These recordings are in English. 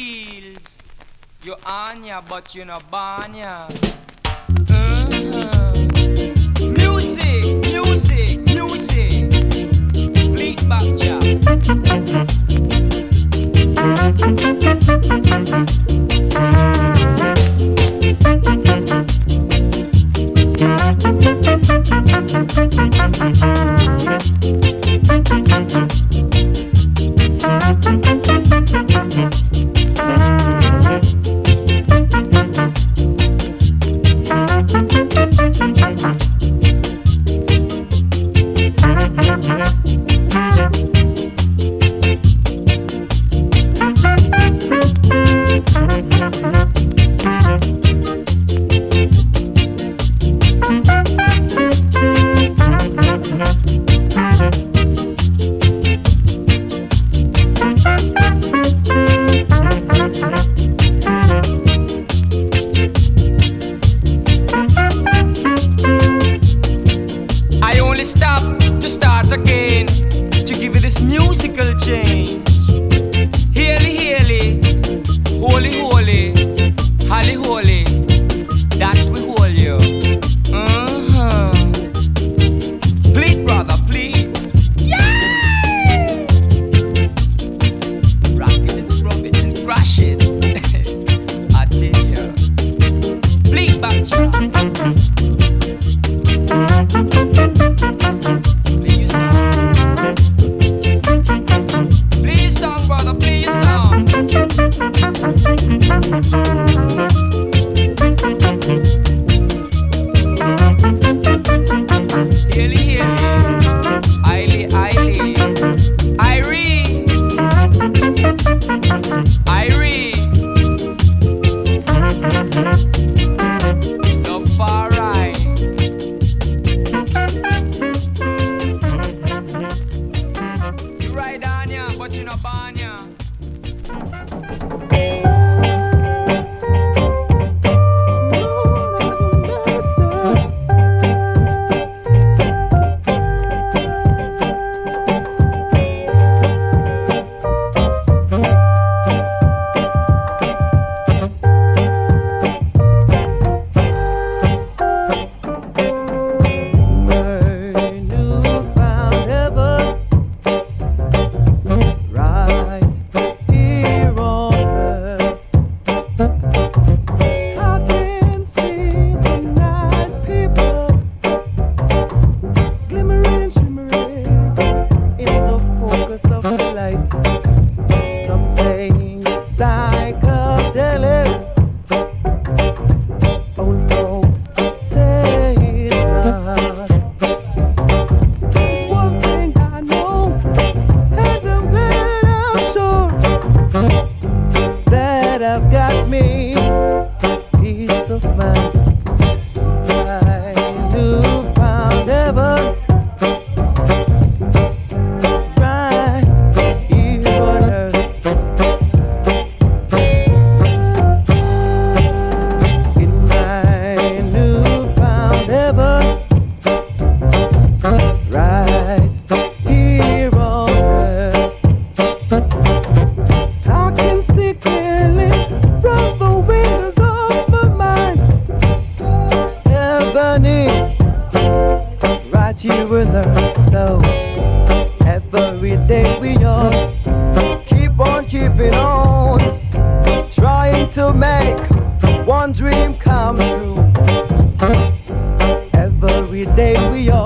feels. You're on ya, but you're not born ya. Uh-huh. Music, music, music. Bleed back ya. Day we all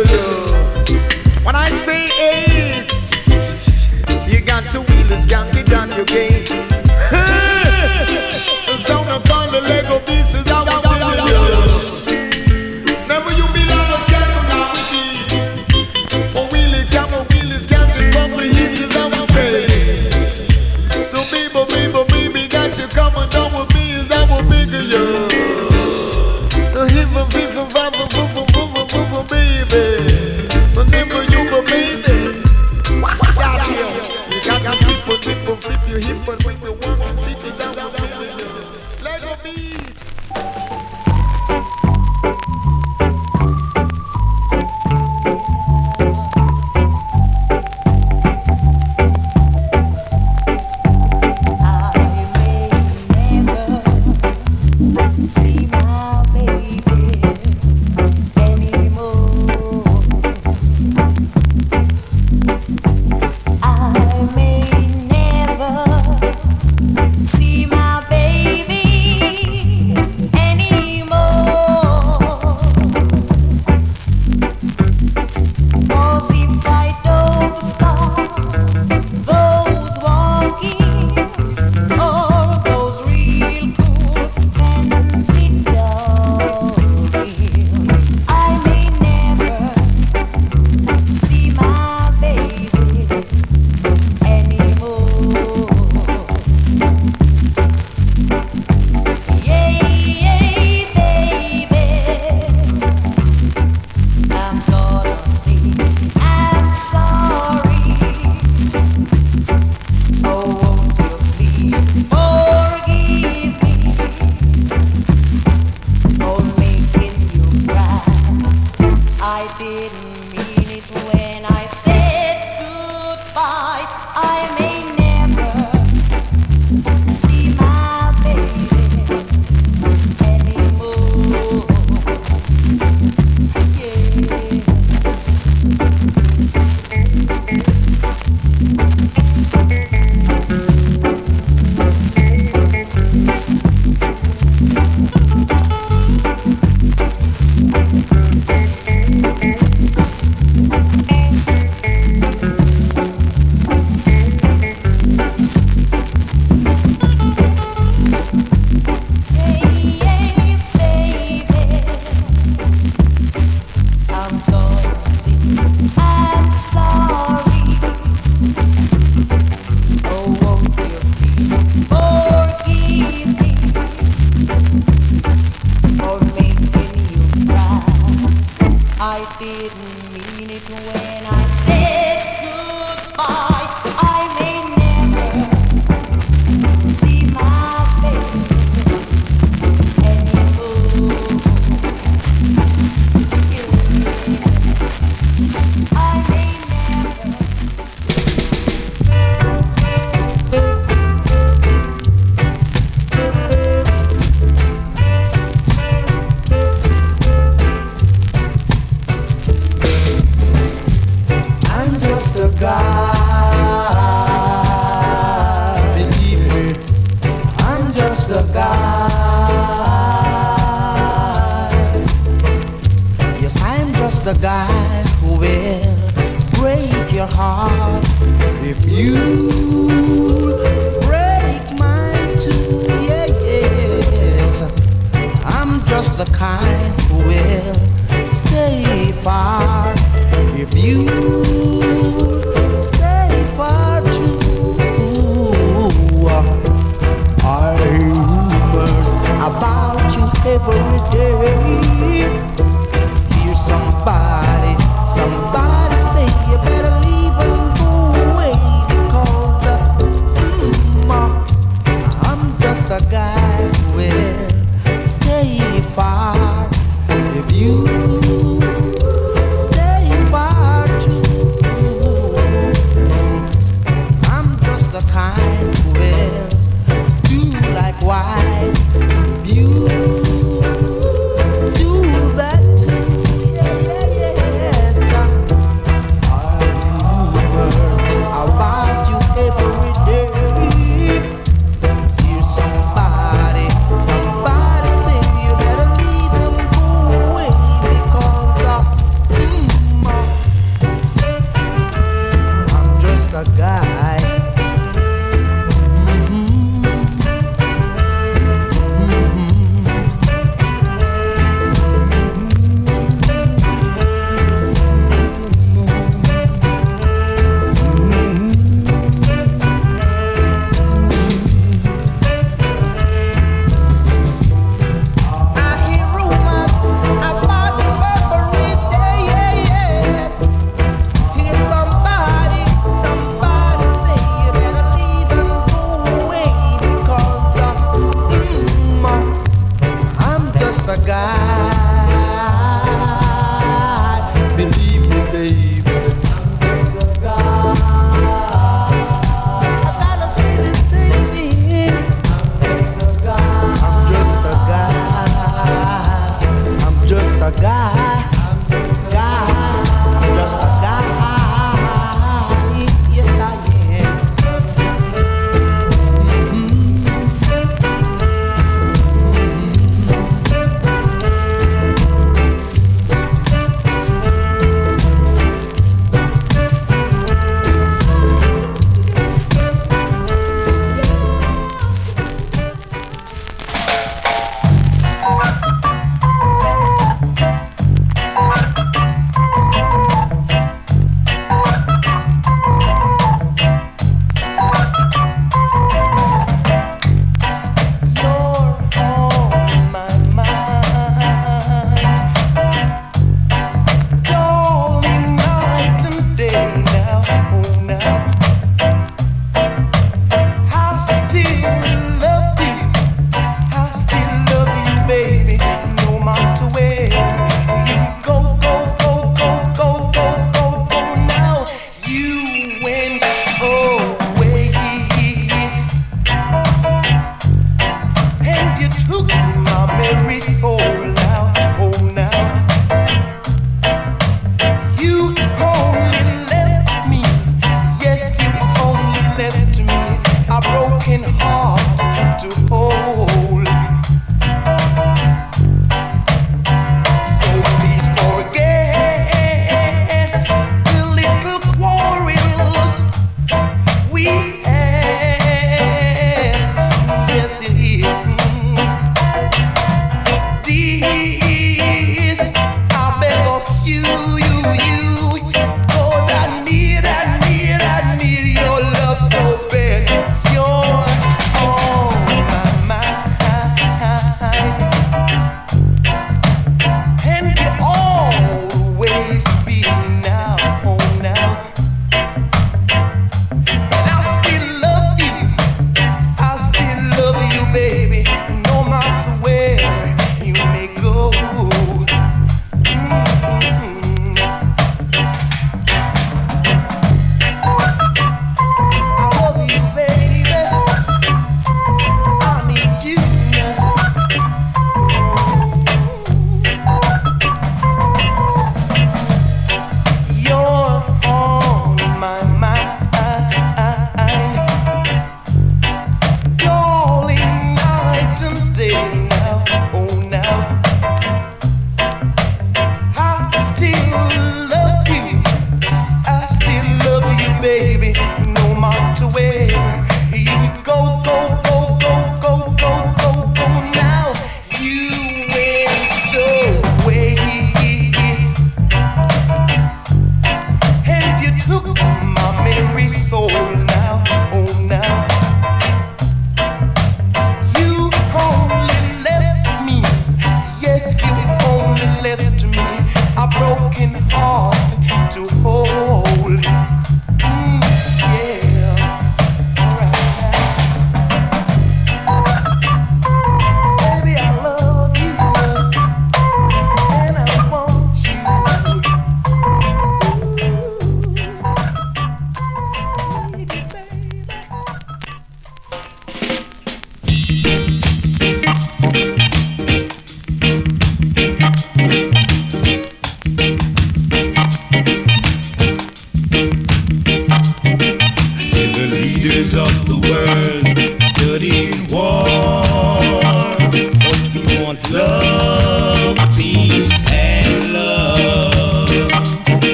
When I say